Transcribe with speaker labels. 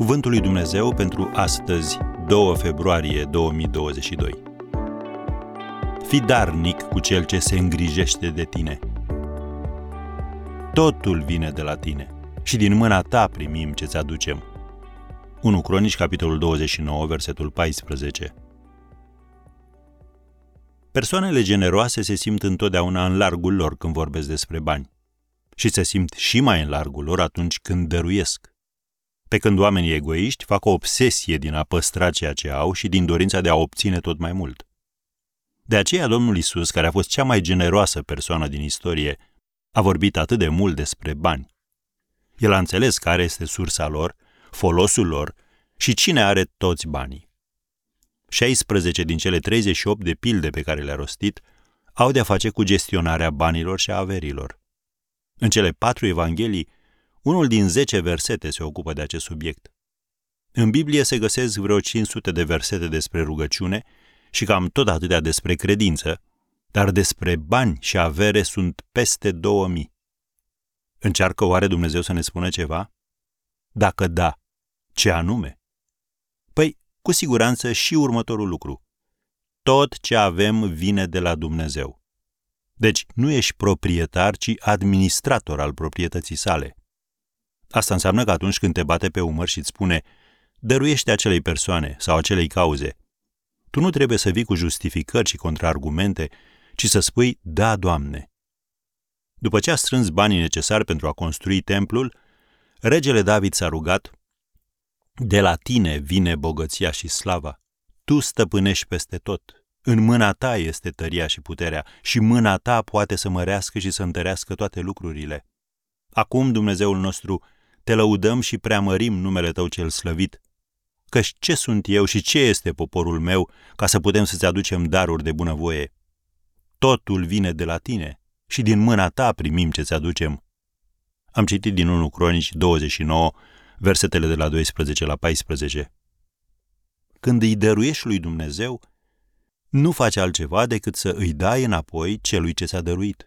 Speaker 1: Cuvântul lui Dumnezeu pentru astăzi, 2 februarie 2022. Fi darnic cu cel ce se îngrijește de tine. Totul vine de la tine și din mâna ta primim ce-ți aducem. 1 Cronici, capitolul 29, versetul 14. Persoanele generoase se simt întotdeauna în largul lor când vorbesc despre bani și se simt și mai în largul lor atunci când dăruiesc. Pe când oamenii egoiști fac o obsesie din a păstra ceea ce au și din dorința de a obține tot mai mult. De aceea Domnul Isus, care a fost cea mai generoasă persoană din istorie, a vorbit atât de mult despre bani. El a înțeles care este sursa lor, folosul lor și cine are toți banii. 16 din cele 38 de pilde pe care le-a rostit au de-a face cu gestionarea banilor și a averilor. În cele patru evanghelii, unul din 10 versete se ocupă de acest subiect. În Biblie se găsesc vreo 500 de versete despre rugăciune și cam tot atâtea despre credință, dar despre bani și avere sunt peste 2000. Încearcă oare Dumnezeu să ne spună ceva? Dacă da, ce anume? Păi, cu siguranță și următorul lucru. Tot ce avem vine de la Dumnezeu. Deci nu ești proprietar, ci administrator al proprietății sale. Asta înseamnă că atunci când te bate pe umăr și îți spune dăruiește acelei persoane sau acelei cauze, tu nu trebuie să vii cu justificări și contraargumente, ci să spui da, Doamne. După ce a strâns banii necesari pentru a construi templul, regele David s-a rugat de la tine vine bogăția și slava. Tu stăpânești peste tot. În mâna ta este tăria și puterea și mâna ta poate să mărească și să întărească toate lucrurile. Acum, Dumnezeul nostru, te lăudăm și preamărim numele tău cel slăvit. Căci ce sunt eu și ce este poporul meu ca să putem să-ți aducem daruri de bunăvoie? Totul vine de la tine și din mâna ta primim ce-ți aducem. Am citit din 1 Cronici 29, versetele de la 12 la 14. Când îi dăruiești lui Dumnezeu, nu faci altceva decât să îi dai înapoi celui ce ți-a dăruit.